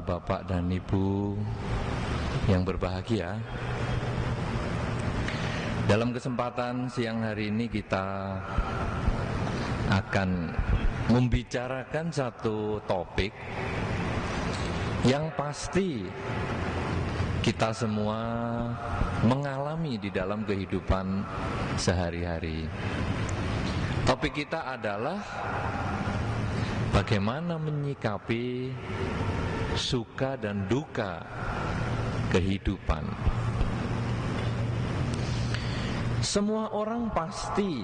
Bapak dan ibu yang berbahagia, dalam kesempatan siang hari ini kita akan membicarakan satu topik yang pasti kita semua mengalami di dalam kehidupan sehari-hari. Topik kita adalah bagaimana menyikapi suka dan duka kehidupan. Semua orang pasti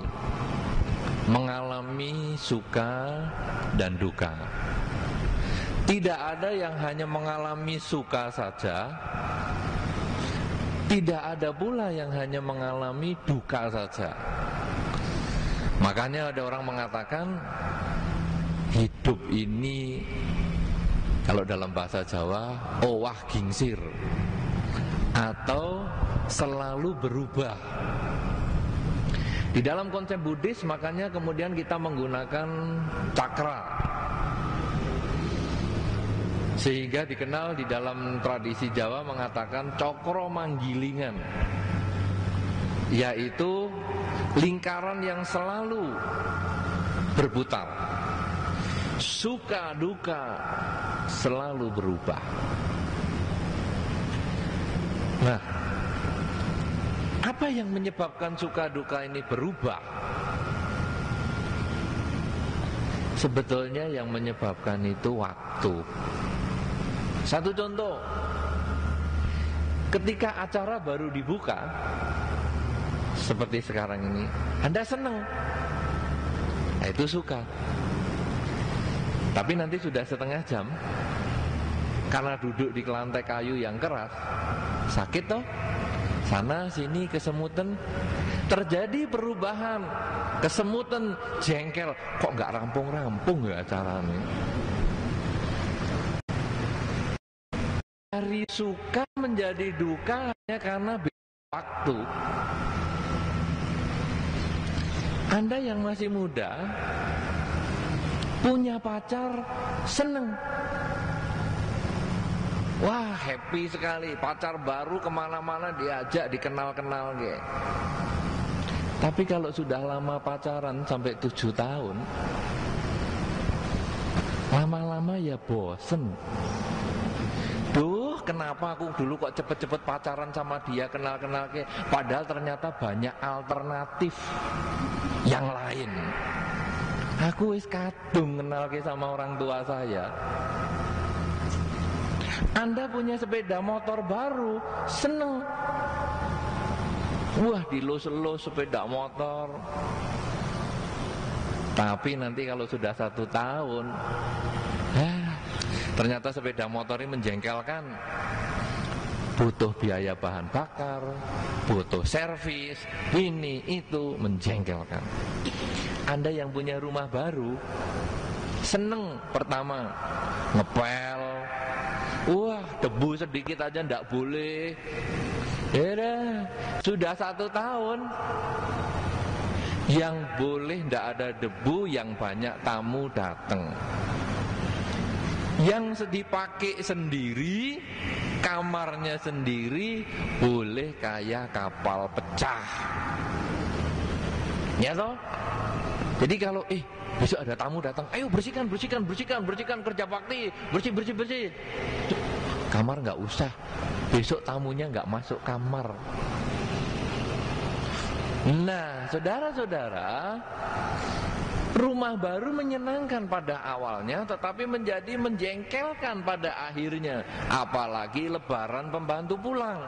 mengalami suka dan duka. Tidak ada yang hanya mengalami suka saja, tidak ada pula yang hanya mengalami duka saja. Makanya ada orang mengatakan hidup ini kalau dalam bahasa Jawa owah gingsir atau selalu berubah. Di dalam konsep Buddhis makanya kemudian kita menggunakan cakra. Sehingga dikenal di dalam tradisi Jawa mengatakan cokro manggilingan. Yaitu lingkaran yang selalu berputar. Suka duka selalu berubah. Nah, apa yang menyebabkan suka duka ini berubah? Sebetulnya yang menyebabkan itu waktu. Satu contoh, ketika acara baru dibuka, seperti sekarang ini, Anda senang, nah, itu suka. Tapi nanti sudah setengah jam, karena duduk di lantai kayu yang keras, sakit toh? Sana sini kesemutan, terjadi perubahan, kesemutan, jengkel, kok nggak rampung-rampung ya acaranya? Dari suka menjadi duka hanya karena waktu. Anda yang masih muda punya pacar seneng. Wah happy sekali. Pacar baru ke mana-mana diajak dikenal-kenal ge. Tapi kalau sudah lama pacaran Sampai tujuh tahun Lama-lama ya bosen. Duh kenapa aku dulu kok cepet-cepet pacaran sama dia Kenal-kenal ke Padahal ternyata banyak alternatif Yang lain Aku wis kadung kenal ke sama orang tua saya anda punya sepeda motor baru, seneng. Wah, dilus-lus sepeda motor. Tapi nanti kalau sudah satu tahun, eh, ternyata sepeda motor ini menjengkelkan. Butuh biaya bahan bakar, butuh servis, ini itu menjengkelkan. Anda yang punya rumah baru, seneng pertama ngepel, Wah, debu sedikit aja ndak boleh. Ya sudah satu tahun. Yang boleh ndak ada debu, yang banyak tamu datang. Yang dipakai sendiri, kamarnya sendiri, boleh kayak kapal pecah. Ya toh? Jadi kalau eh Besok ada tamu datang, ayo bersihkan, bersihkan, bersihkan, bersihkan kerja bakti, bersih, bersih, bersih. Kamar nggak usah. Besok tamunya nggak masuk kamar. Nah, saudara-saudara, Rumah baru menyenangkan pada awalnya tetapi menjadi menjengkelkan pada akhirnya Apalagi lebaran pembantu pulang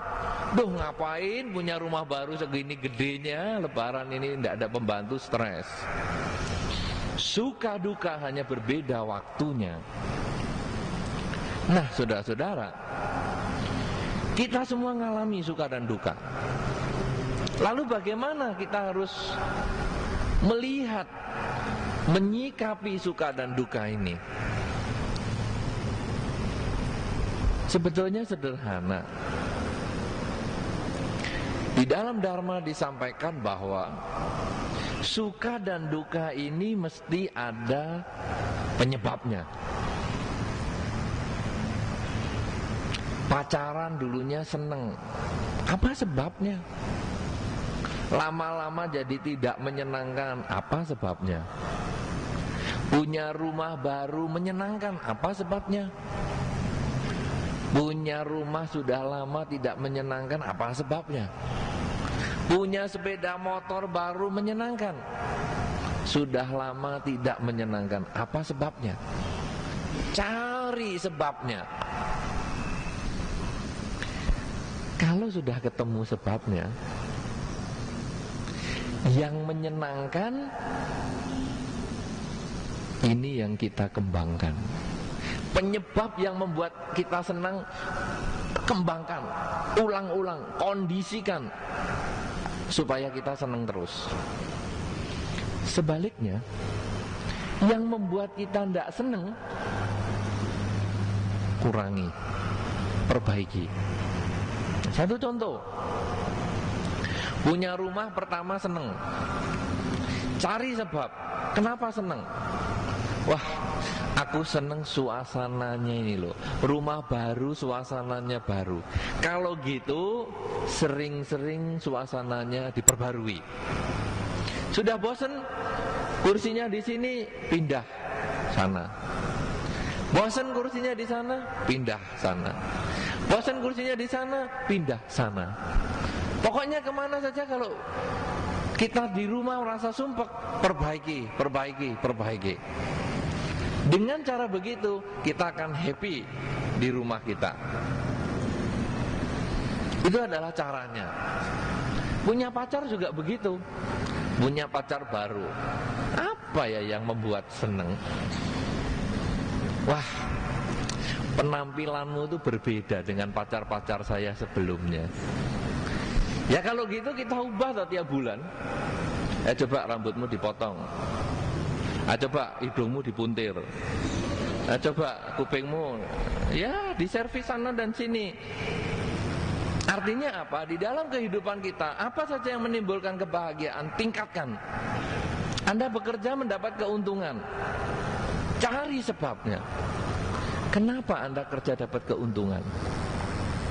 Duh ngapain punya rumah baru segini gedenya Lebaran ini tidak ada pembantu stres Suka duka hanya berbeda waktunya. Nah, saudara-saudara, kita semua mengalami suka dan duka. Lalu bagaimana kita harus melihat, menyikapi suka dan duka ini? Sebetulnya sederhana. Di dalam Dharma disampaikan bahwa suka dan duka ini mesti ada penyebabnya. Pacaran dulunya seneng, apa sebabnya? Lama-lama jadi tidak menyenangkan, apa sebabnya? Punya rumah baru menyenangkan, apa sebabnya? Punya rumah sudah lama tidak menyenangkan, apa sebabnya? Punya sepeda motor baru menyenangkan, sudah lama tidak menyenangkan, apa sebabnya? Cari sebabnya. Kalau sudah ketemu sebabnya, yang menyenangkan ini yang kita kembangkan. Penyebab yang membuat kita senang kembangkan, ulang-ulang, kondisikan supaya kita senang terus. Sebaliknya, yang membuat kita tidak senang kurangi, perbaiki. Satu contoh, punya rumah pertama seneng, cari sebab, kenapa seneng? Wah, aku seneng suasananya ini loh. Rumah baru, suasananya baru. Kalau gitu, sering-sering suasananya diperbarui. Sudah bosen, kursinya di sini pindah sana. Bosen kursinya di sana, pindah sana. Bosen kursinya di sana, pindah sana. Pokoknya ke mana saja kalau kita di rumah merasa sumpek, perbaiki, perbaiki, perbaiki. Dengan cara begitu kita akan happy di rumah kita. Itu adalah caranya. Punya pacar juga begitu. Punya pacar baru. Apa ya yang membuat seneng? Wah, penampilanmu itu berbeda dengan pacar-pacar saya sebelumnya. Ya kalau gitu kita ubah tiap bulan. Eh coba rambutmu dipotong. Ah, coba hidungmu dipuntir. Ah, coba kupingmu ya diservis sana dan sini. Artinya apa? Di dalam kehidupan kita, apa saja yang menimbulkan kebahagiaan, tingkatkan. Anda bekerja mendapat keuntungan. Cari sebabnya. Kenapa Anda kerja dapat keuntungan?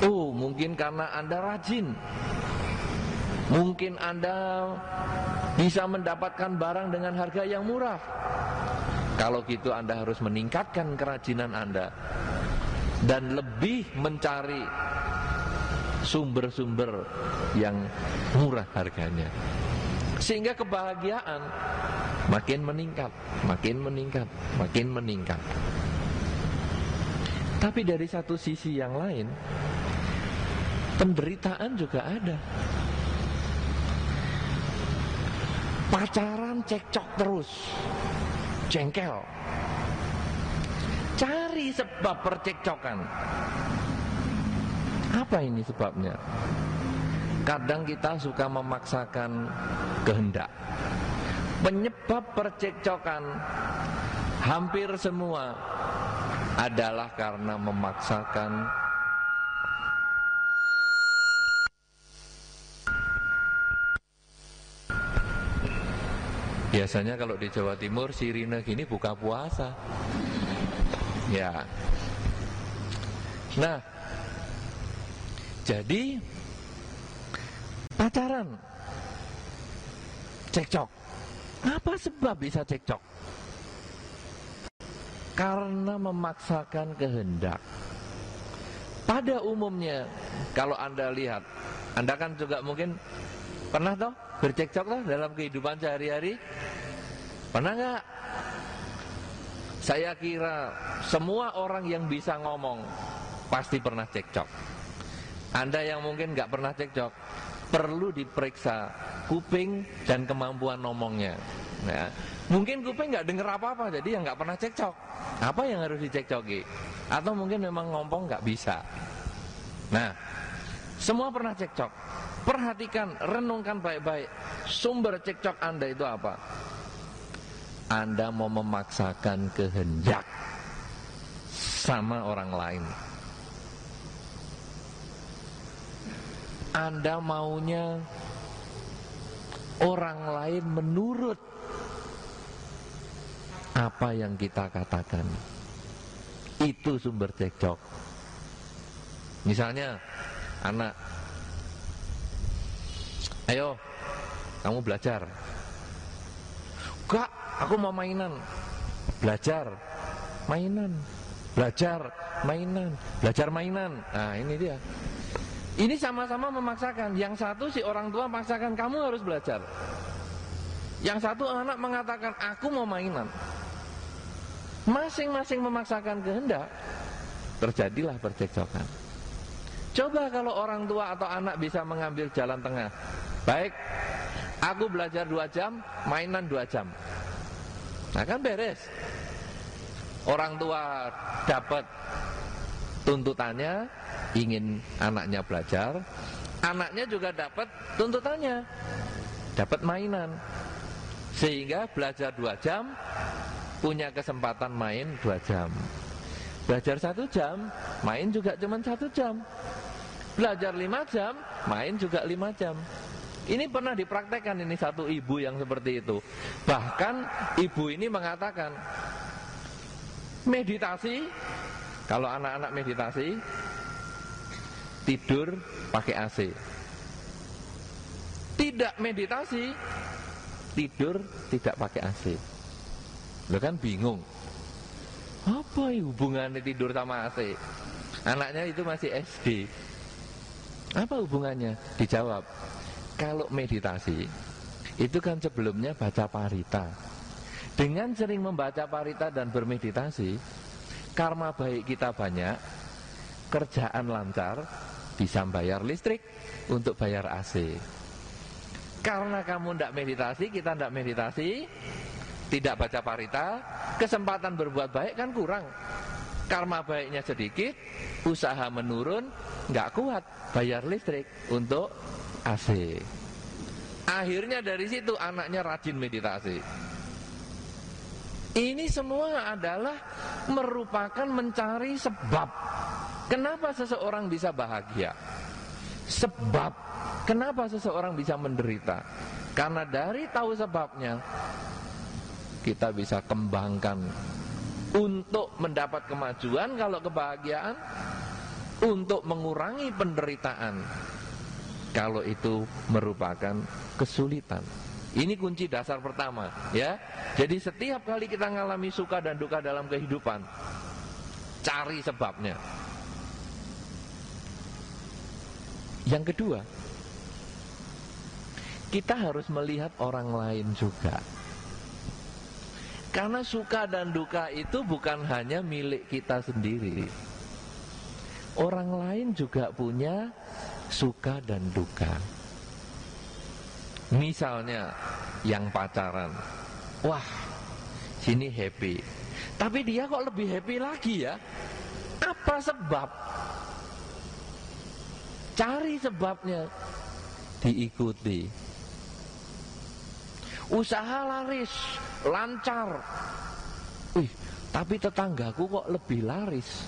Oh, mungkin karena Anda rajin. Mungkin Anda bisa mendapatkan barang dengan harga yang murah. Kalau gitu Anda harus meningkatkan kerajinan Anda dan lebih mencari sumber-sumber yang murah harganya. Sehingga kebahagiaan makin meningkat, makin meningkat, makin meningkat. Tapi dari satu sisi yang lain, penderitaan juga ada. Pacaran cekcok terus. Jengkel. Cari sebab percekcokan. Apa ini sebabnya? Kadang kita suka memaksakan kehendak. Penyebab percekcokan Hampir semua Adalah karena memaksakan Biasanya kalau di Jawa Timur sirine gini buka puasa. Ya. Nah, jadi pacaran cekcok. Apa sebab bisa cekcok? Karena memaksakan kehendak. Pada umumnya, kalau Anda lihat, Anda kan juga mungkin pernah toh bercekcok lah dalam kehidupan sehari-hari? Pernah nggak? Saya kira semua orang yang bisa ngomong pasti pernah cekcok. Anda yang mungkin nggak pernah cekcok perlu diperiksa kuping dan kemampuan ngomongnya. Nah, mungkin kuping nggak dengar apa-apa, jadi yang nggak pernah cekcok. Apa yang harus dicekcoki? Atau mungkin memang ngomong nggak bisa. Nah, semua pernah cekcok. Perhatikan, renungkan baik-baik. Sumber cekcok Anda itu apa? Anda mau memaksakan kehendak sama orang lain. Anda maunya orang lain menurut apa yang kita katakan. Itu sumber cekcok. Misalnya anak Ayo, kamu belajar. Kak, aku mau mainan. Belajar, mainan. Belajar, mainan. Belajar mainan. Nah, ini dia. Ini sama-sama memaksakan. Yang satu si orang tua memaksakan kamu harus belajar. Yang satu anak mengatakan aku mau mainan. Masing-masing memaksakan kehendak. Terjadilah percekcokan. Coba kalau orang tua atau anak bisa mengambil jalan tengah. Baik, aku belajar dua jam, mainan dua jam. Nah kan beres. Orang tua dapat tuntutannya, ingin anaknya belajar, anaknya juga dapat tuntutannya, dapat mainan. Sehingga belajar dua jam, punya kesempatan main dua jam. Belajar satu jam, main juga cuma satu jam. Belajar lima jam, main juga lima jam. Ini pernah dipraktekkan ini satu ibu yang seperti itu. Bahkan ibu ini mengatakan meditasi kalau anak-anak meditasi tidur pakai AC. Tidak meditasi tidur tidak pakai AC. Lo kan bingung. Apa hubungannya tidur sama AC? Anaknya itu masih SD. Apa hubungannya? Dijawab, kalau meditasi itu kan sebelumnya baca parita. Dengan sering membaca parita dan bermeditasi, karma baik kita banyak, kerjaan lancar, bisa bayar listrik untuk bayar AC. Karena kamu tidak meditasi, kita tidak meditasi, tidak baca parita, kesempatan berbuat baik kan kurang. Karma baiknya sedikit, usaha menurun, nggak kuat bayar listrik untuk AC. Akhirnya dari situ anaknya rajin meditasi. Ini semua adalah merupakan mencari sebab. Kenapa seseorang bisa bahagia? Sebab. Kenapa seseorang bisa menderita? Karena dari tahu sebabnya, kita bisa kembangkan untuk mendapat kemajuan kalau kebahagiaan, untuk mengurangi penderitaan kalau itu merupakan kesulitan. Ini kunci dasar pertama, ya. Jadi setiap kali kita mengalami suka dan duka dalam kehidupan, cari sebabnya. Yang kedua, kita harus melihat orang lain juga. Karena suka dan duka itu bukan hanya milik kita sendiri. Orang lain juga punya suka dan duka. Misalnya yang pacaran, wah sini happy, tapi dia kok lebih happy lagi ya? Apa sebab? Cari sebabnya, diikuti. Usaha laris, lancar. Wih, tapi tetanggaku kok lebih laris.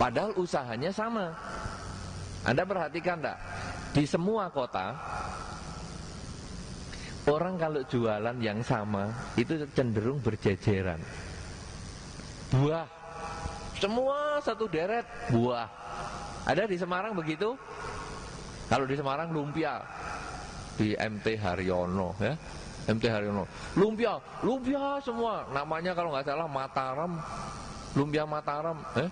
Padahal usahanya sama. Anda perhatikan enggak? Di semua kota Orang kalau jualan yang sama Itu cenderung berjejeran. Buah. Semua satu deret Buah. Ada di Semarang begitu? Kalau di Semarang lumpia. Di MT Haryono ya. MT Haryono. Lumpia Lumpia semua. Namanya kalau nggak salah Mataram. Lumpia Mataram eh?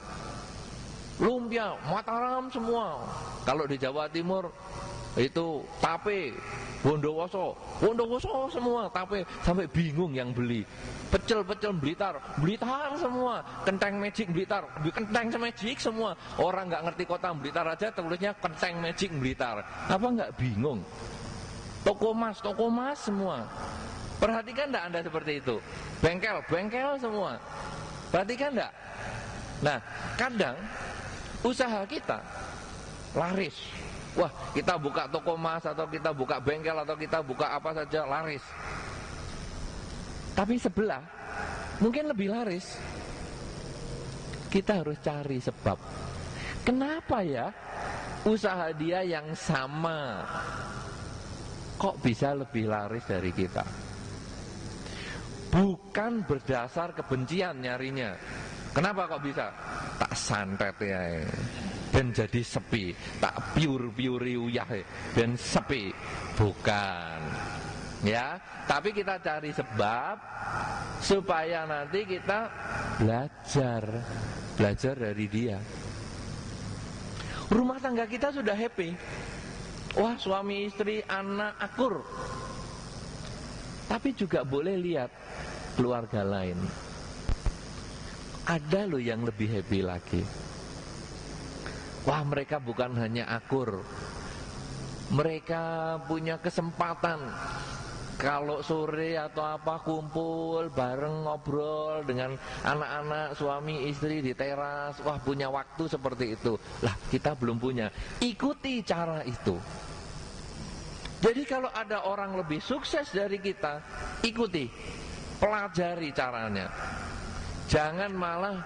Lumpia, Mataram semua. Kalau di Jawa Timur itu tape, Bondowoso, Bondowoso semua tape sampai bingung yang beli. Pecel-pecel Blitar, Blitar semua, kenteng magic Blitar, kenteng magic semua. Orang nggak ngerti kota Blitar aja tulisnya kenteng magic Blitar. Apa nggak bingung? Toko mas, toko mas semua. Perhatikan enggak Anda seperti itu? Bengkel, bengkel semua. Perhatikan enggak? Nah, kadang usaha kita laris. Wah, kita buka toko emas atau kita buka bengkel atau kita buka apa saja laris. Tapi sebelah mungkin lebih laris. Kita harus cari sebab. Kenapa ya usaha dia yang sama kok bisa lebih laris dari kita? bukan berdasar kebencian nyarinya. Kenapa kok bisa? Tak santet ya dan jadi sepi, tak piur-piuri uyah dan sepi. Bukan. Ya, tapi kita cari sebab supaya nanti kita belajar, belajar dari dia. Rumah tangga kita sudah happy. Wah, suami istri, anak akur. Tapi juga boleh lihat keluarga lain. Ada loh yang lebih happy lagi. Wah, mereka bukan hanya akur. Mereka punya kesempatan. Kalau sore atau apa kumpul bareng ngobrol dengan anak-anak suami istri di teras. Wah punya waktu seperti itu. Lah kita belum punya. Ikuti cara itu. Jadi kalau ada orang lebih sukses dari kita ikuti. Pelajari caranya jangan malah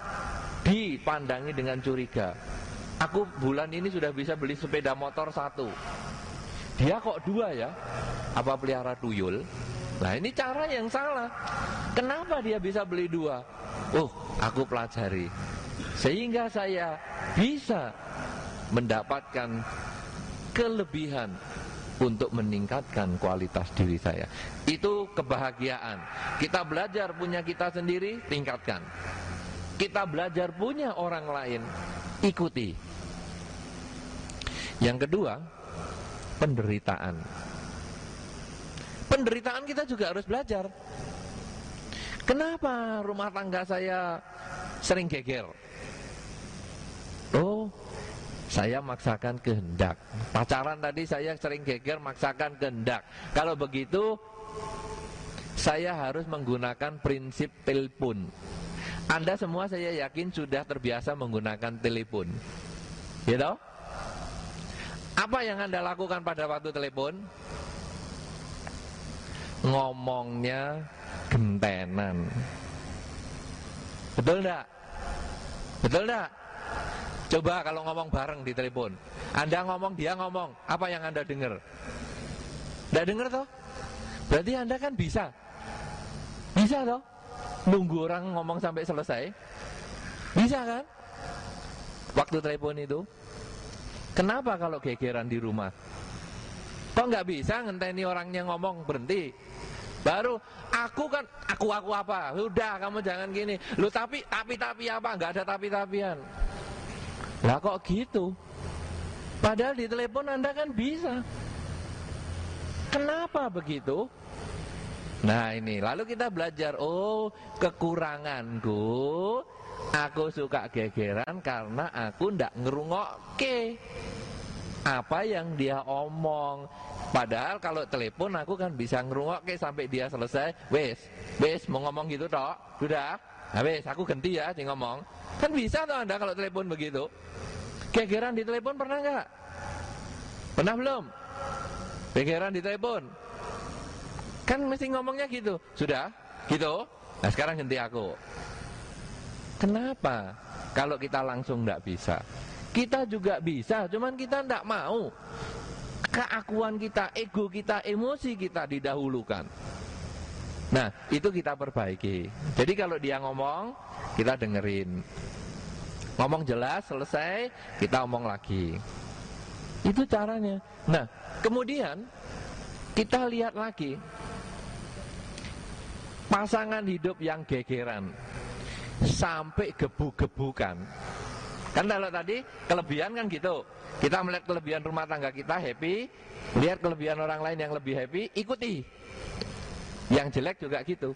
dipandangi dengan curiga. Aku bulan ini sudah bisa beli sepeda motor satu. Dia kok dua ya? Apa pelihara tuyul? Nah ini cara yang salah. Kenapa dia bisa beli dua? Oh aku pelajari. Sehingga saya bisa mendapatkan kelebihan untuk meningkatkan kualitas diri saya. Itu kebahagiaan. Kita belajar punya kita sendiri, tingkatkan. Kita belajar punya orang lain, ikuti. Yang kedua, penderitaan. Penderitaan kita juga harus belajar. Kenapa rumah tangga saya sering geger? Oh, saya maksakan kehendak. Pacaran tadi saya sering geger maksakan kehendak. Kalau begitu saya harus menggunakan prinsip telepon. Anda semua saya yakin sudah terbiasa menggunakan telepon. Gitu? Apa yang Anda lakukan pada waktu telepon? Ngomongnya gentenan. Betul enggak? Betul enggak? Coba kalau ngomong bareng di telepon. Anda ngomong, dia ngomong. Apa yang Anda dengar? Enggak dengar toh? Berarti Anda kan bisa. Bisa toh? Nunggu orang ngomong sampai selesai. Bisa kan? Waktu telepon itu. Kenapa kalau gegeran di rumah? Kok nggak bisa ngenteni orangnya ngomong berhenti? Baru aku kan aku aku apa? Udah kamu jangan gini. Lu tapi tapi tapi apa? Nggak ada tapi tapian. Lah kok gitu? Padahal di telepon Anda kan bisa. Kenapa begitu? Nah ini, lalu kita belajar, oh kekuranganku Aku suka gegeran karena aku ndak ngerungokke apa yang dia omong. Padahal kalau telepon aku kan bisa ngerungokke sampai dia selesai. Wes, wes mau ngomong gitu toh? Sudah? Wes, aku ganti ya sih ngomong. Kan bisa toh Anda kalau telepon begitu. Gegeran di telepon pernah nggak? Pernah belum? Gegeran di telepon. Kan mesti ngomongnya gitu. Sudah? Gitu? Nah sekarang ganti aku. Kenapa? Kalau kita langsung tidak bisa. Kita juga bisa, cuman kita tidak mau. Keakuan kita, ego kita, emosi kita didahulukan. Nah, itu kita perbaiki. Jadi kalau dia ngomong, kita dengerin. Ngomong jelas, selesai, kita omong lagi. Itu caranya. Nah, kemudian kita lihat lagi pasangan hidup yang gegeran sampai gebu-gebukan. Kan kalau tadi kelebihan kan gitu. Kita melihat kelebihan rumah tangga kita happy, lihat kelebihan orang lain yang lebih happy, ikuti. Yang jelek juga gitu.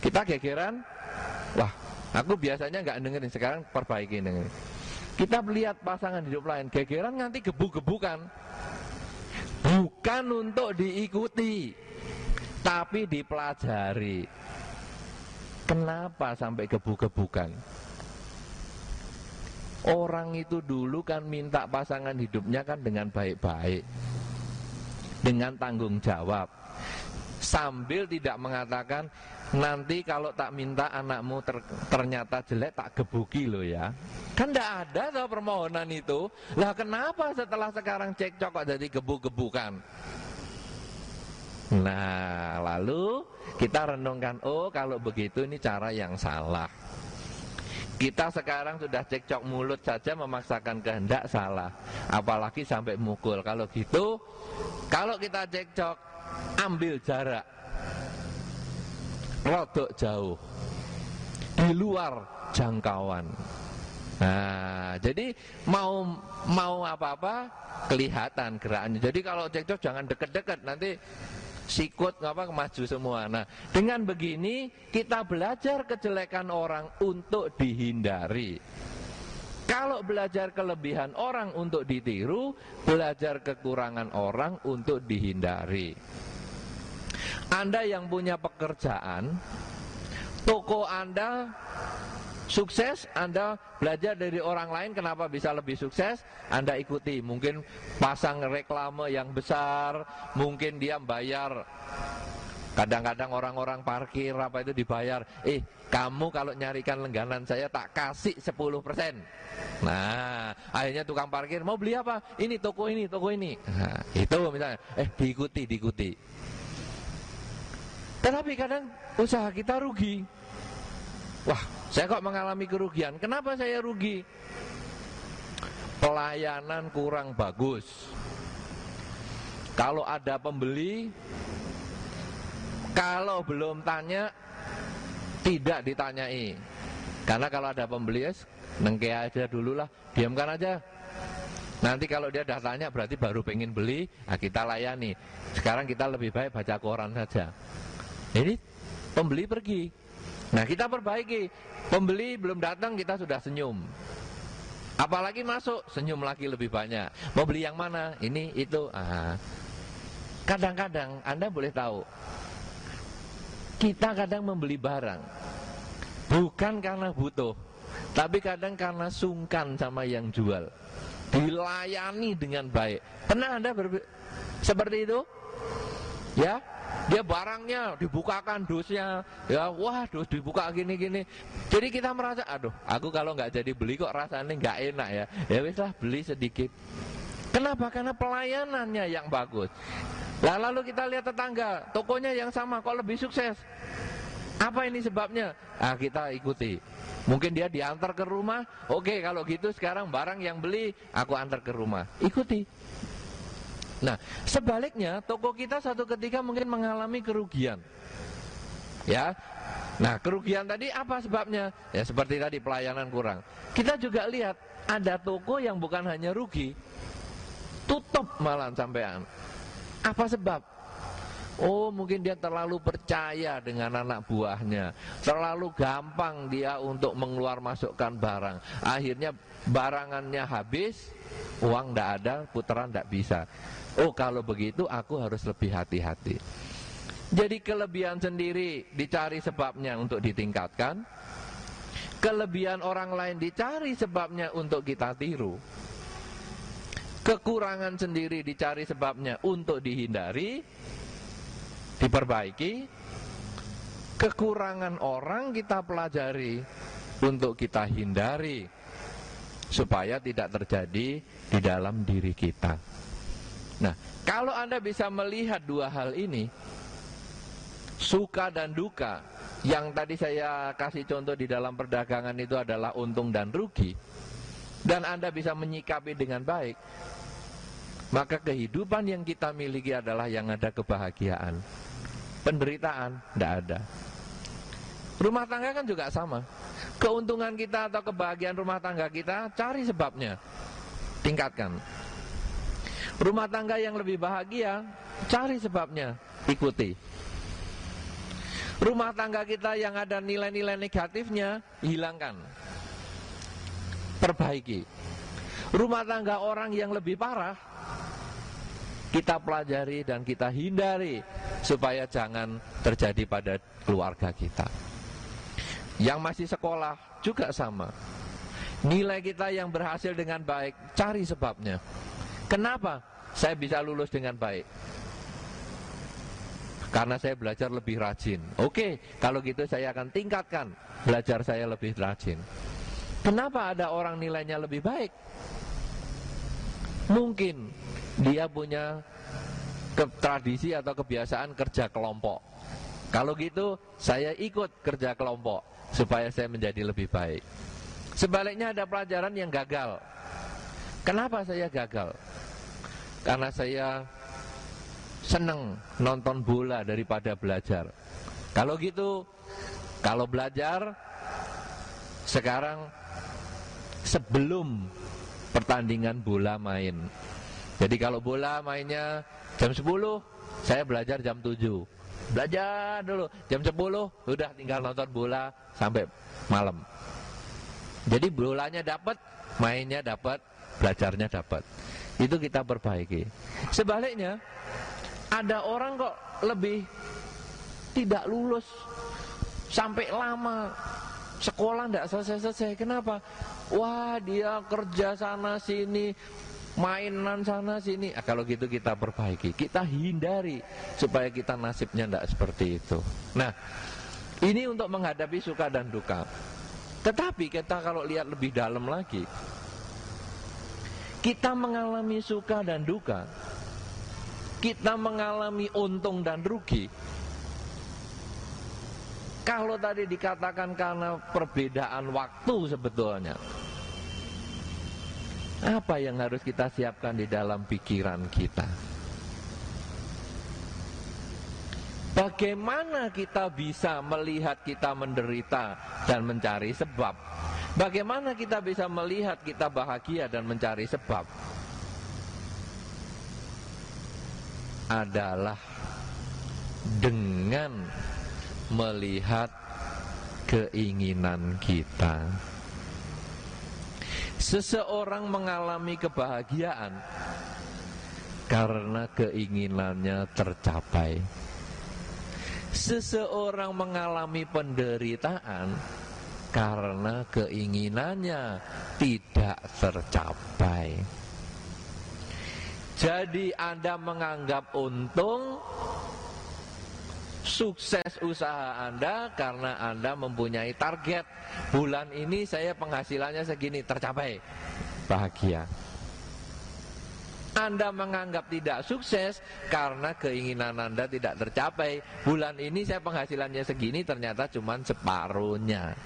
Kita gegeran, wah, aku biasanya nggak dengerin sekarang perbaiki dengerin. Kita melihat pasangan hidup lain gegeran nanti gebu-gebukan. Bukan untuk diikuti, tapi dipelajari. Kenapa sampai gebu-gebukan? Orang itu dulu kan minta pasangan hidupnya kan dengan baik-baik. Dengan tanggung jawab. Sambil tidak mengatakan nanti kalau tak minta anakmu ter, ternyata jelek tak gebuki loh ya. Kan tidak ada tuh permohonan itu. Lah kenapa setelah sekarang cekcok kok jadi gebu-gebukan? Nah, lalu kita renungkan, oh kalau begitu ini cara yang salah. Kita sekarang sudah cekcok mulut saja memaksakan kehendak salah. Apalagi sampai mukul. Kalau gitu, kalau kita cekcok, ambil jarak. Rodok jauh. Di luar jangkauan. Nah, jadi mau mau apa-apa kelihatan gerakannya. Jadi kalau cekcok jangan deket-deket nanti sikut apa maju semua. Nah, dengan begini kita belajar kejelekan orang untuk dihindari. Kalau belajar kelebihan orang untuk ditiru, belajar kekurangan orang untuk dihindari. Anda yang punya pekerjaan, toko Anda Sukses Anda belajar dari orang lain kenapa bisa lebih sukses Anda ikuti Mungkin pasang reklame yang besar Mungkin dia bayar Kadang-kadang orang-orang parkir apa itu dibayar. Eh kamu kalau nyarikan lengganan saya tak kasih 10% Nah akhirnya tukang parkir mau beli apa? Ini toko ini toko ini. Nah, Itu misalnya. Eh diikuti diikuti. Tetapi kadang usaha kita rugi. Wah saya kok mengalami kerugian. Kenapa saya rugi? Pelayanan kurang bagus. Kalau ada pembeli, kalau belum tanya, tidak ditanyai. Karena kalau ada pembeli, ya, nengke aja dulu lah, diamkan aja. Nanti kalau dia dah tanya berarti baru pengen beli, nah kita layani. Sekarang kita lebih baik baca koran saja. Ini pembeli pergi. Nah kita perbaiki Pembeli belum datang kita sudah senyum Apalagi masuk senyum lagi lebih banyak Mau beli yang mana? Ini, itu Kadang-kadang Anda boleh tahu Kita kadang membeli barang Bukan karena butuh Tapi kadang karena sungkan sama yang jual. Dilayani dengan baik. Pernah Anda seperti itu? Ya? Dia barangnya dibukakan dosnya ya wah dos dibuka gini gini. Jadi kita merasa aduh aku kalau nggak jadi beli kok rasanya nggak enak ya. Ya wis lah beli sedikit. Kenapa? Karena pelayanannya yang bagus lah lalu kita lihat tetangga tokonya yang sama kok lebih sukses apa ini sebabnya ah kita ikuti mungkin dia diantar ke rumah oke kalau gitu sekarang barang yang beli aku antar ke rumah ikuti Nah, sebaliknya toko kita satu ketika mungkin mengalami kerugian. Ya. Nah, kerugian tadi apa sebabnya? Ya seperti tadi pelayanan kurang. Kita juga lihat ada toko yang bukan hanya rugi, tutup malah sampean. Apa sebab? Oh mungkin dia terlalu percaya dengan anak buahnya. Terlalu gampang dia untuk mengeluar masukkan barang. Akhirnya barangannya habis Uang tidak ada, putaran tidak bisa. Oh kalau begitu aku harus lebih hati-hati. Jadi kelebihan sendiri dicari sebabnya untuk ditingkatkan. Kelebihan orang lain dicari sebabnya untuk kita tiru Kekurangan sendiri dicari sebabnya. Untuk dihindari Diperbaiki Kekurangan orang kita pelajari Untuk kita hindari Supaya tidak terjadi di dalam diri kita. Nah, kalau Anda bisa melihat dua hal ini, suka dan duka, yang tadi saya kasih contoh di dalam perdagangan itu adalah untung dan rugi, dan Anda bisa menyikapi dengan baik, maka kehidupan yang kita miliki adalah yang ada kebahagiaan. Penderitaan tidak ada. Rumah tangga kan juga sama. Keuntungan kita atau kebahagiaan rumah tangga kita cari sebabnya. Tingkatkan. Rumah tangga yang lebih bahagia, cari sebabnya, ikuti. Rumah tangga kita yang ada nilai-nilai negatifnya, hilangkan. Perbaiki. Rumah tangga orang yang lebih parah, kita pelajari dan kita hindari supaya jangan terjadi pada keluarga kita. Yang masih sekolah juga sama. Nilai kita yang berhasil dengan baik, cari sebabnya. Kenapa saya bisa lulus dengan baik? Karena saya belajar lebih rajin. Oke, kalau gitu saya akan tingkatkan belajar saya lebih rajin. Kenapa ada orang nilainya lebih baik? Mungkin dia punya ke tradisi atau kebiasaan kerja kelompok. Kalau gitu, saya ikut kerja kelompok supaya saya menjadi lebih baik. Sebaliknya ada pelajaran yang gagal. Kenapa saya gagal? Karena saya senang nonton bola daripada belajar. Kalau gitu, kalau belajar sekarang sebelum pertandingan bola main. Jadi kalau bola mainnya jam 10, saya belajar jam 7. Belajar dulu jam 10 udah tinggal nonton bola sampai malam. Jadi bolanya dapat, mainnya dapat, belajarnya dapat. Itu kita perbaiki. Sebaliknya, ada orang kok lebih tidak lulus sampai lama sekolah tidak selesai-selesai. Kenapa? Wah dia kerja sana sini, mainan sana sini. Ah, kalau gitu kita perbaiki, kita hindari supaya kita nasibnya tidak seperti itu. Nah, ini untuk menghadapi suka dan duka. Tetapi kita kalau lihat lebih dalam lagi, kita mengalami suka dan duka, kita mengalami untung dan rugi. Kalau tadi dikatakan karena perbedaan waktu sebetulnya, apa yang harus kita siapkan di dalam pikiran kita? Bagaimana kita bisa melihat kita menderita dan mencari sebab? Bagaimana kita bisa melihat kita bahagia dan mencari sebab? Adalah dengan melihat keinginan kita. Seseorang mengalami kebahagiaan karena keinginannya tercapai Seseorang mengalami penderitaan karena keinginannya tidak tercapai. Jadi Anda menganggap untung sukses usaha Anda karena Anda mempunyai target bulan ini saya penghasilannya segini tercapai bahagia anda menganggap tidak sukses karena keinginan Anda tidak tercapai. Bulan ini saya penghasilannya segini ternyata cuma separuhnya.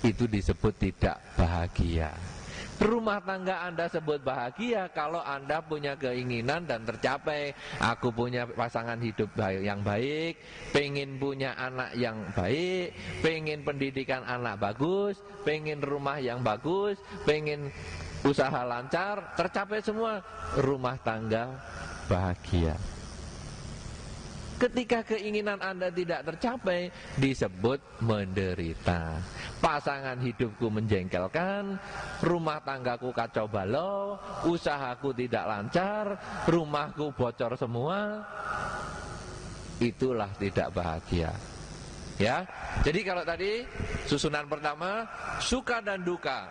Itu disebut tidak bahagia. Rumah tangga Anda sebut bahagia kalau Anda punya keinginan dan tercapai. Aku punya pasangan hidup yang baik, pengen punya anak yang baik, pengen pendidikan anak bagus, pengen rumah yang bagus, pengen usaha lancar, tercapai semua, rumah tangga bahagia. Ketika keinginan Anda tidak tercapai, disebut menderita. Pasangan hidupku menjengkelkan, rumah tanggaku kacau balau, usahaku tidak lancar, rumahku bocor semua. Itulah tidak bahagia. Ya. Jadi kalau tadi susunan pertama suka dan duka.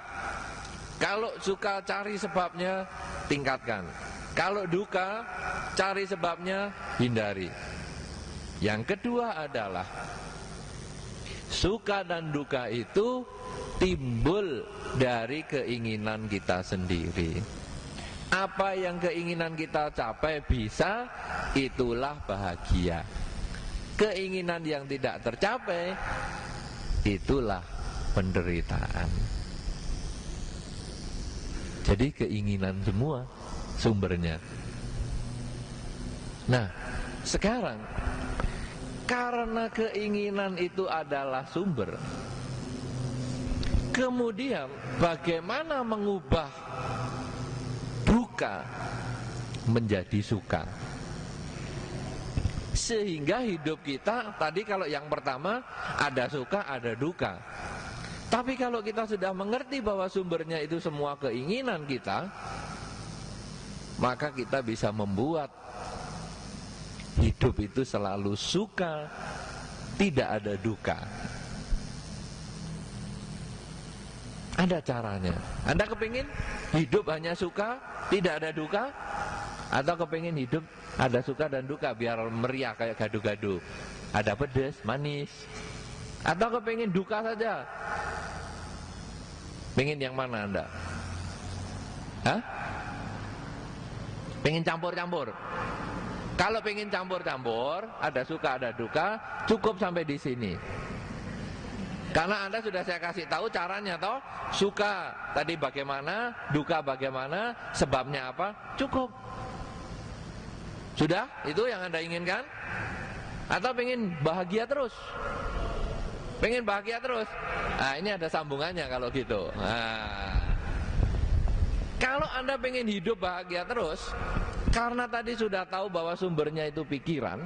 Kalau suka cari sebabnya, tingkatkan. Kalau duka, cari sebabnya, hindari. Yang kedua adalah suka dan duka itu timbul dari keinginan kita sendiri. Apa yang keinginan kita capai bisa, itulah bahagia. Keinginan yang tidak tercapai, itulah penderitaan. Jadi keinginan semua sumbernya. Nah, sekarang karena keinginan itu adalah sumber. Kemudian bagaimana mengubah duka menjadi suka? Sehingga hidup kita tadi kalau yang pertama ada suka, ada duka. Tapi kalau kita sudah mengerti bahwa sumbernya itu semua keinginan kita, maka kita bisa membuat hidup itu selalu suka, tidak ada duka. Ada caranya. Anda kepingin hidup hanya suka, tidak ada duka? Atau kepingin hidup ada suka dan duka biar meriah kayak gadu-gadu? Ada pedes, manis. Atau kepingin duka saja? Pengen yang mana Anda? Hah? Pengen campur-campur. Kalau pengen campur-campur, ada suka ada duka, cukup sampai di sini. Karena Anda sudah saya kasih tahu caranya toh, suka tadi bagaimana, duka bagaimana, sebabnya apa, cukup. Sudah? Itu yang Anda inginkan? Atau pengen bahagia terus? Pengen bahagia terus? Nah, ini ada sambungannya kalau gitu. Nah, kalau Anda pengen hidup bahagia terus, karena tadi sudah tahu bahwa sumbernya itu pikiran,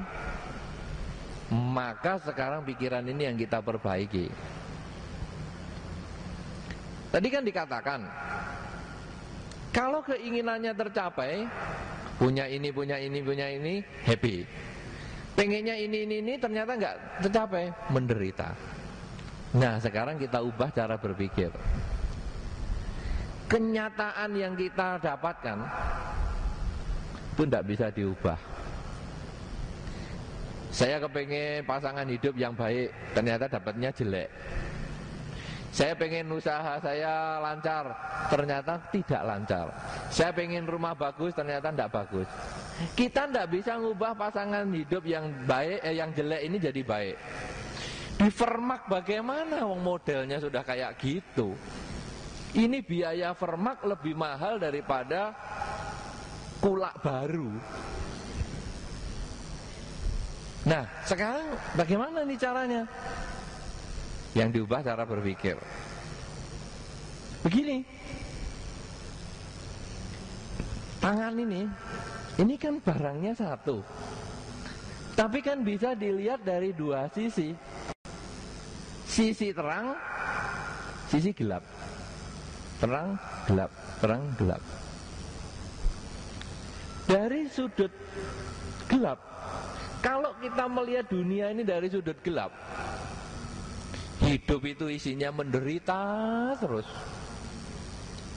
maka sekarang pikiran ini yang kita perbaiki. Tadi kan dikatakan, kalau keinginannya tercapai, punya ini, punya ini, punya ini, happy. Pengennya ini, ini, ini, ternyata nggak tercapai, menderita. Nah, sekarang kita ubah cara berpikir. Kenyataan yang kita dapatkan itu tidak bisa diubah. Saya kepengen pasangan hidup yang baik, ternyata dapatnya jelek. Saya pengen usaha saya lancar, ternyata tidak lancar. Saya pengen rumah bagus, ternyata tidak bagus. Kita tidak bisa ngubah pasangan hidup yang baik, eh, yang jelek ini jadi baik. Di Vermak bagaimana wong modelnya sudah kayak gitu. Ini biaya Vermak lebih mahal daripada kulak baru. Nah, sekarang bagaimana nih caranya? Yang diubah cara berpikir. Begini. Tangan ini, ini kan barangnya satu. Tapi kan bisa dilihat dari dua sisi. Sisi terang, sisi gelap. Terang, gelap, terang, gelap dari sudut gelap. Kalau kita melihat dunia ini dari sudut gelap hidup itu isinya menderita terus.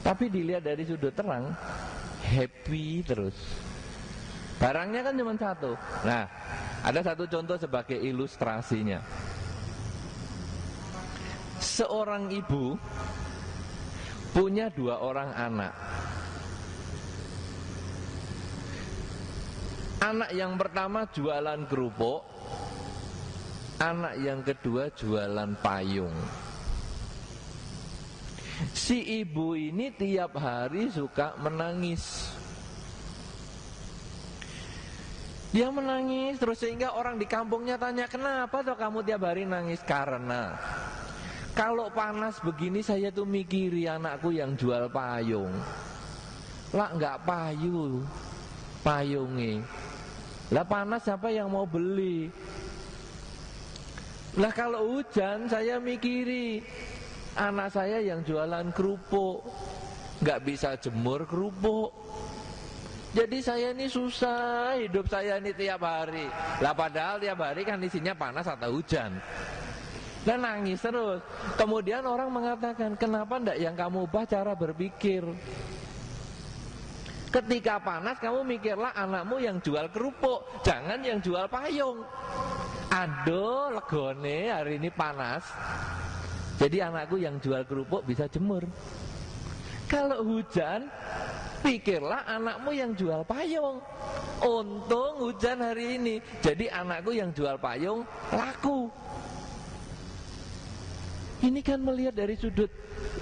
Tapi dilihat dari sudut terang happy terus. Barangnya kan cuma satu. Nah ada satu contoh sebagai ilustrasinya. Seorang ibu punya dua orang anak Anak yang pertama jualan kerupuk Anak yang kedua jualan payung. Si ibu ini tiap hari suka menangis. Dia menangis terus sehingga orang di kampungnya tanya Kenapa tuh kamu tiap hari nangis? Karena Kalau panas begini saya tuh mikiri anakku yang jual payung. Lah nggak payu Payungnya lah panas siapa yang mau beli? Lah kalau hujan saya mikiri anak saya yang jualan kerupuk nggak bisa jemur kerupuk. Jadi saya ini susah hidup saya ini tiap hari. Lah padahal tiap hari kan isinya panas atau hujan. Dan nangis terus. Kemudian orang mengatakan, kenapa ndak yang kamu ubah cara berpikir? Ketika panas kamu mikirlah anakmu yang jual kerupuk, jangan yang jual payung. Aduh, legone hari ini panas. Jadi anakku yang jual kerupuk bisa jemur. Kalau hujan, pikirlah anakmu yang jual payung. Untung hujan hari ini, jadi anakku yang jual payung laku. Ini kan melihat dari sudut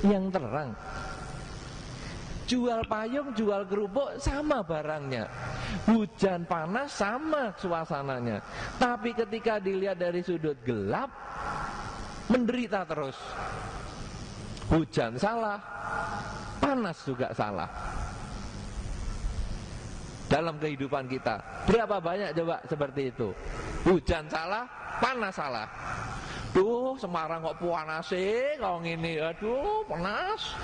yang terang. Jual payung, jual kerupuk sama barangnya. Hujan panas sama suasananya. Tapi ketika dilihat dari sudut gelap, menderita terus. Hujan salah, panas juga salah. Dalam kehidupan kita, berapa banyak coba seperti itu? Hujan salah, panas salah. Duh, Semarang kok panas sih, kau ini, aduh, panas.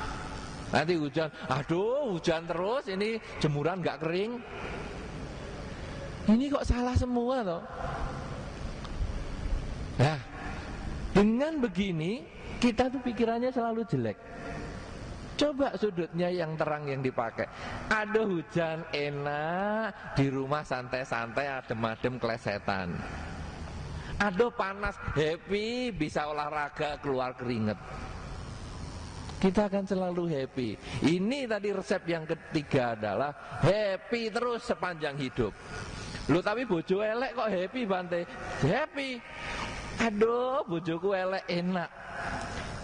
Nanti hujan, aduh hujan terus ini jemuran nggak kering. Ini kok salah semua toh? Nah, dengan begini kita tuh pikirannya selalu jelek. Coba sudutnya yang terang yang dipakai. Ada hujan enak, di rumah santai-santai adem-adem klesetan. Ada panas happy, bisa olahraga keluar keringet. Kita akan selalu happy. Ini tadi resep yang ketiga adalah happy terus sepanjang hidup. Lu tapi bojo elek kok happy Bante? Happy. Aduh, bojoku elek enak.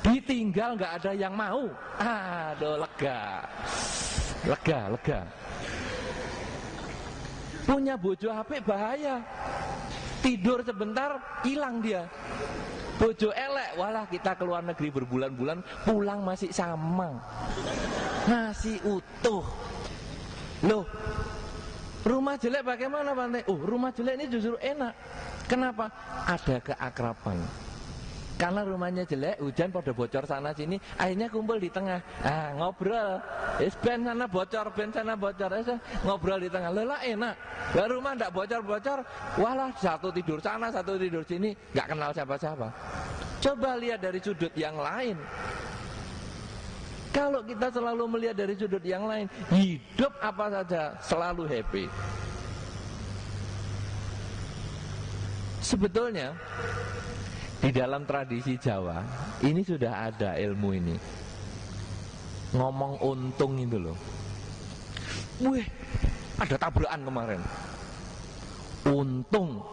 Ditinggal nggak ada yang mau. Aduh, lega. Lega, lega. Punya bojo apik bahaya. Tidur sebentar hilang dia. Bojo elek, walah kita keluar negeri berbulan-bulan pulang masih sama. Masih utuh. Loh, rumah jelek bagaimana Bante? Oh, rumah jelek ini justru enak. Kenapa? Ada keakraban. Karena rumahnya jelek, hujan pada bocor sana sini, akhirnya kumpul di tengah. Ah, ngobrol. Es ben sana bocor, ben sana bocor. Es, ngobrol di tengah. Lelah enak. Lah rumah ndak bocor-bocor, walah satu tidur sana, satu tidur sini, nggak kenal siapa-siapa. Coba lihat dari sudut yang lain. Kalau kita selalu melihat dari sudut yang lain, hidup apa saja selalu happy. Sebetulnya di dalam tradisi Jawa ini sudah ada ilmu ini. Ngomong untung itu loh. Wih, ada tabrakan kemarin. Untung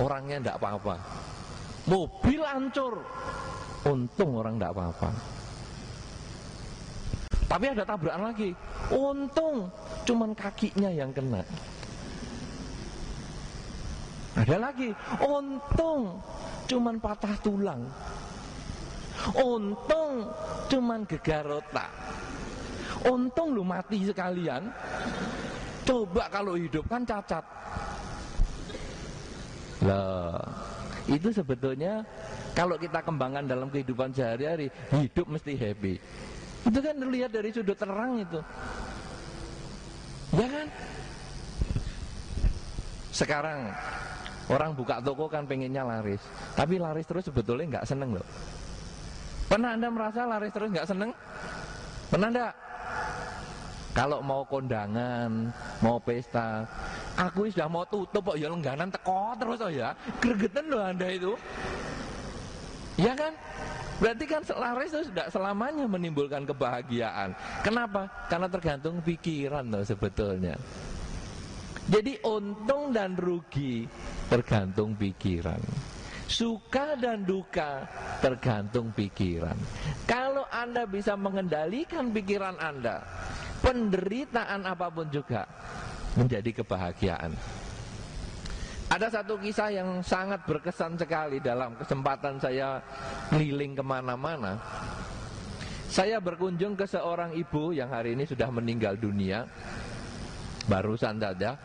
orangnya ndak apa-apa. Mobil hancur. Untung orang ndak apa-apa. Tapi ada tabrakan lagi. Untung cuman kakinya yang kena. Ada lagi, untung cuman patah tulang. Untung cuman gegar otak. Untung lu mati sekalian. Coba kalau hidup kan cacat. Lah, itu sebetulnya kalau kita kembangkan dalam kehidupan sehari-hari, hidup mesti happy. Itu kan terlihat dari sudut terang itu. Ya kan? Sekarang Orang buka toko kan pengennya laris, tapi laris terus sebetulnya nggak seneng loh. Pernah anda merasa laris terus nggak seneng? Pernah enggak? Kalau mau kondangan, mau pesta, aku sudah mau tutup kok ya lengganan teko terus oh ya. Gregetan loh anda itu. Ya kan? Berarti kan laris itu sudah selamanya menimbulkan kebahagiaan. Kenapa? Karena tergantung pikiran loh sebetulnya. Jadi untung dan rugi tergantung pikiran. Suka dan duka tergantung pikiran. Kalau Anda bisa mengendalikan pikiran Anda, penderitaan apa pun juga menjadi kebahagiaan. Ada satu kisah yang sangat berkesan sekali dalam kesempatan saya keliling ke mana-mana. Saya berkunjung ke seorang ibu yang hari ini sudah meninggal dunia barusan saja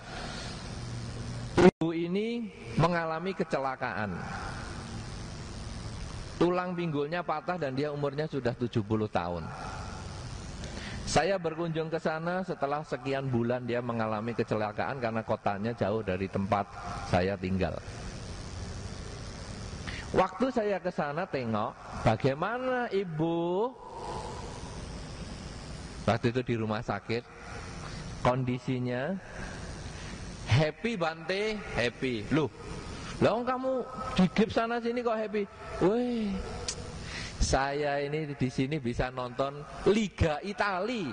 mengalami kecelakaan. Tulang pinggulnya patah dan dia umurnya sudah 70 tahun. Saya berkunjung ke sana setelah sekian bulan dia mengalami kecelakaan karena kotanya jauh dari tempat saya tinggal. Waktu saya ke sana tengok bagaimana ibu? Waktu itu di rumah sakit kondisinya happy Bante happy. Loh loh kamu di gip sana sini kok happy? Weh saya ini di sini bisa nonton Liga Itali.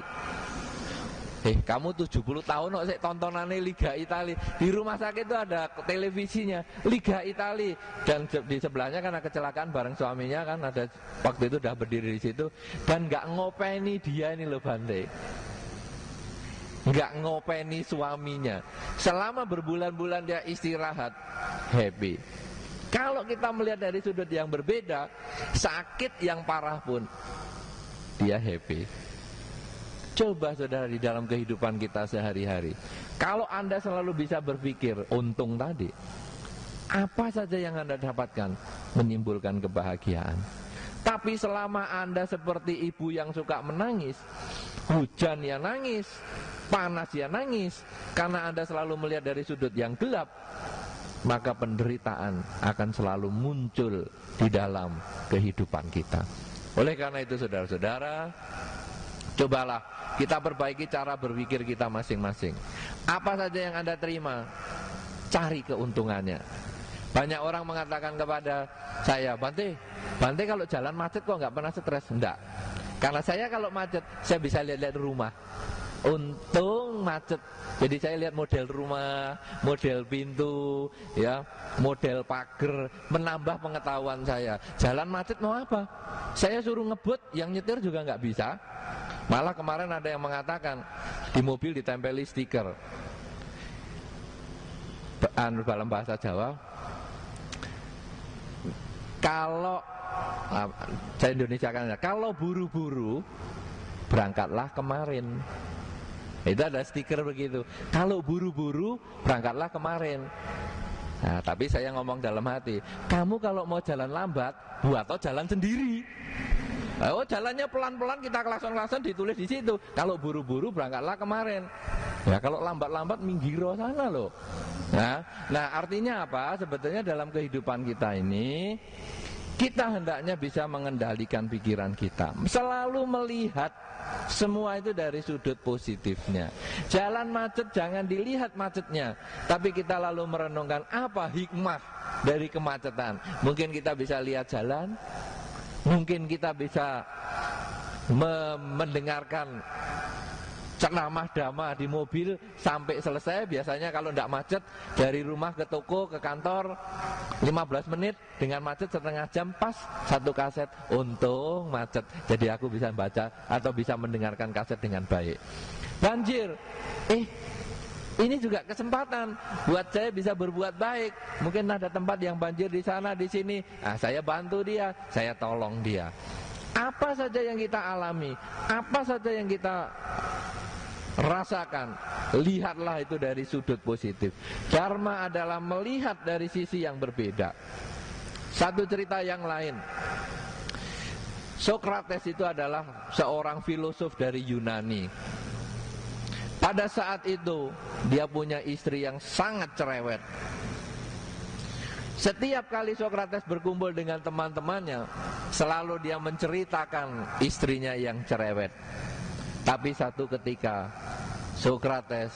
Eh, kamu 70 tahun kok sih tontonannya Liga Itali. Di rumah sakit itu ada televisinya Liga Itali. Dan di sebelahnya karena kecelakaan bareng suaminya kan ada waktu itu udah berdiri di situ. Dan nggak ngopeni dia ini loh Bante nggak ngopeni suaminya. Selama berbulan-bulan dia istirahat happy. Kalau kita melihat dari sudut yang berbeda sakit yang parah pun dia happy. Coba saudara di dalam kehidupan kita sehari-hari kalau anda selalu bisa berpikir untung tadi apa saja yang anda dapatkan menimbulkan kebahagiaan? Tapi selama anda seperti ibu yang suka menangis hujan ya nangis panas ya nangis karena Anda selalu melihat dari sudut yang gelap maka penderitaan akan selalu muncul di dalam kehidupan kita oleh karena itu saudara-saudara cobalah kita perbaiki cara berpikir kita masing-masing apa saja yang Anda terima cari keuntungannya Banyak orang mengatakan kepada saya, Bante, Bante kalau jalan macet kok nggak pernah stres? Enggak. Karena saya kalau macet, saya bisa lihat-lihat rumah. Untung macet. Jadi saya lihat model rumah, model pintu, ya, model pagar, menambah pengetahuan saya. Jalan macet mau apa? Saya suruh ngebut, yang nyetir juga nggak bisa. Malah kemarin ada yang mengatakan di mobil ditempeli stiker. Anu dalam bahasa Jawa, kalau saya Indonesia kan kalau buru-buru berangkatlah kemarin itu ada stiker begitu. Kalau buru-buru berangkatlah kemarin. Nah, tapi saya ngomong dalam hati, kamu kalau mau jalan lambat, buat atau jalan sendiri. Oh jalannya pelan-pelan kita kelakson-kelakson ditulis di situ. Kalau buru-buru berangkatlah kemarin. Ya kalau lambat-lambat minggiro sana loh. Nah, nah artinya apa? Sebetulnya dalam kehidupan kita ini kita hendaknya bisa mengendalikan pikiran kita. Selalu melihat semua itu dari sudut positifnya. Jalan macet jangan dilihat macetnya, tapi kita lalu merenungkan apa hikmah dari kemacetan. Mungkin kita bisa lihat jalan, mungkin kita bisa mendengarkan ceramah dama di mobil sampai selesai biasanya kalau tidak macet dari rumah ke toko ke kantor 15 menit dengan macet setengah jam pas satu kaset untung macet jadi aku bisa baca atau bisa mendengarkan kaset dengan baik banjir eh ini juga kesempatan buat saya bisa berbuat baik. Mungkin ada tempat yang banjir di sana, di sini. Nah, saya bantu dia, saya tolong dia. Apa saja yang kita alami, apa saja yang kita Rasakan, lihatlah itu dari sudut positif. Dharma adalah melihat dari sisi yang berbeda. Satu cerita yang lain. Sokrates itu adalah seorang filosof dari Yunani. Pada saat itu dia punya istri yang sangat cerewet. Setiap kali Sokrates berkumpul dengan teman-temannya, selalu dia menceritakan istrinya yang cerewet. Tapi satu ketika Sokrates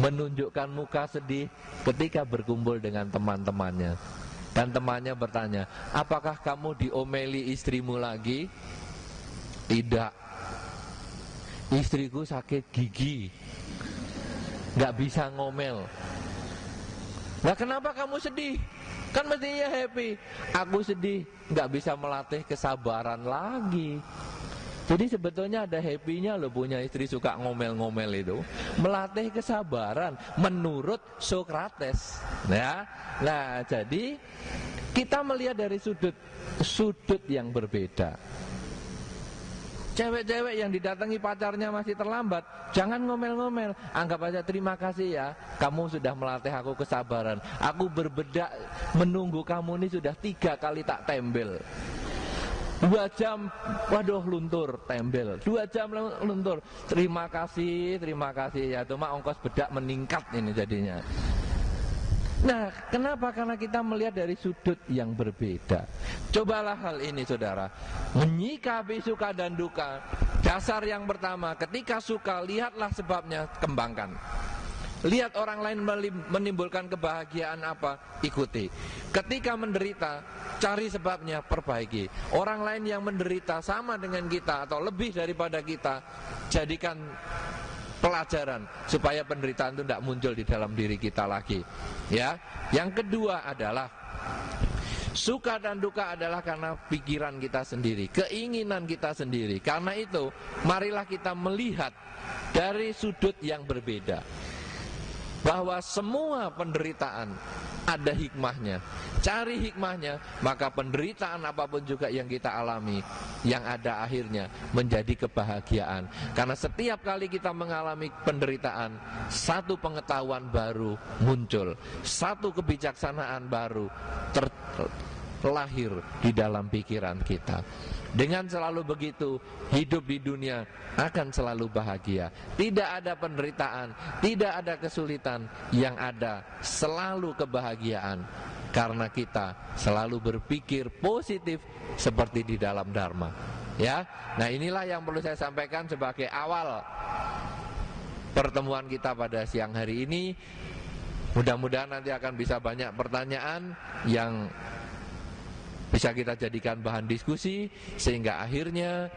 menunjukkan muka sedih ketika berkumpul dengan teman-temannya. Dan temannya bertanya, apakah kamu diomeli istrimu lagi? Tidak. Istriku sakit gigi. Gak bisa ngomel. Nah kenapa kamu sedih? Kan mestinya happy. Aku sedih, gak bisa melatih kesabaran lagi. Jadi sebetulnya ada happy-nya loh punya istri suka ngomel-ngomel itu. Melatih kesabaran menurut Sokrates. Ya. Nah, jadi kita melihat dari sudut sudut yang berbeda. Cewek-cewek yang didatangi pacarnya masih terlambat, jangan ngomel-ngomel. Anggap aja terima kasih ya, kamu sudah melatih aku kesabaran. Aku berbedak menunggu kamu ini sudah tiga kali tak tembel. Dua jam, waduh luntur, tembel. Dua jam luntur. Terima kasih, terima kasih ya. Cuma ongkos bedak meningkat ini jadinya. Nah, kenapa? Karena kita melihat dari sudut yang berbeda. Cobalah hal ini, saudara. Menyikapi suka dan duka. Dasar yang pertama, ketika suka, lihatlah sebabnya, kembangkan. Lihat orang lain menimbulkan kebahagiaan apa, ikuti. Ketika menderita, cari sebabnya, perbaiki. Orang lain yang menderita sama dengan kita atau lebih daripada kita, jadikan pelajaran supaya penderitaan itu tidak muncul di dalam diri kita lagi. Ya, yang kedua adalah Suka dan duka adalah karena pikiran kita sendiri, keinginan kita sendiri. Karena itu, marilah kita melihat dari sudut yang berbeda bahwa semua penderitaan ada hikmahnya. Cari hikmahnya, maka penderitaan apa pun juga yang kita alami, yang ada akhirnya menjadi kebahagiaan. Karena setiap kali kita mengalami penderitaan, satu pengetahuan baru muncul, satu kebijaksanaan baru terlahir di dalam pikiran kita. Dengan selalu begitu, hidup di dunia akan selalu bahagia. Tidak ada penderitaan, tidak ada kesulitan, yang ada selalu kebahagiaan. Karena kita selalu berpikir positif seperti di dalam Dharma. Ya, nah inilah yang perlu saya sampaikan sebagai awal pertemuan kita pada siang hari ini. Mudah-mudahan nanti akan bisa banyak pertanyaan yang bisa kita jadikan bahan diskusi sehingga akhirnya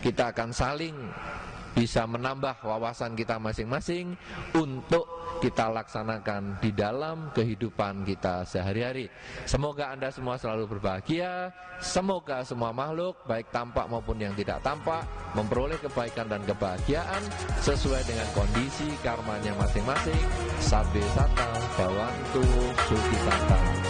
kita akan saling bisa menambah wawasan kita masing-masing untuk kita laksanakan di dalam kehidupan kita sehari-hari. Semoga Anda semua selalu berbahagia, semoga semua makhluk baik tampak maupun yang tidak tampak memperoleh kebaikan dan kebahagiaan sesuai dengan kondisi karmanya masing-masing. Sabbe sata, bawantu, suki sata.